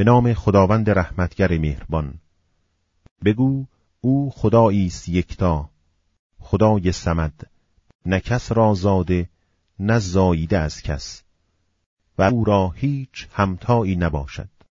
به نام خداوند رحمتگر مهربان. بگو او خدایی است یکتا خدای سمد نه کس را زاده نه زاییده از کس و او را هیچ همتایی نباشد.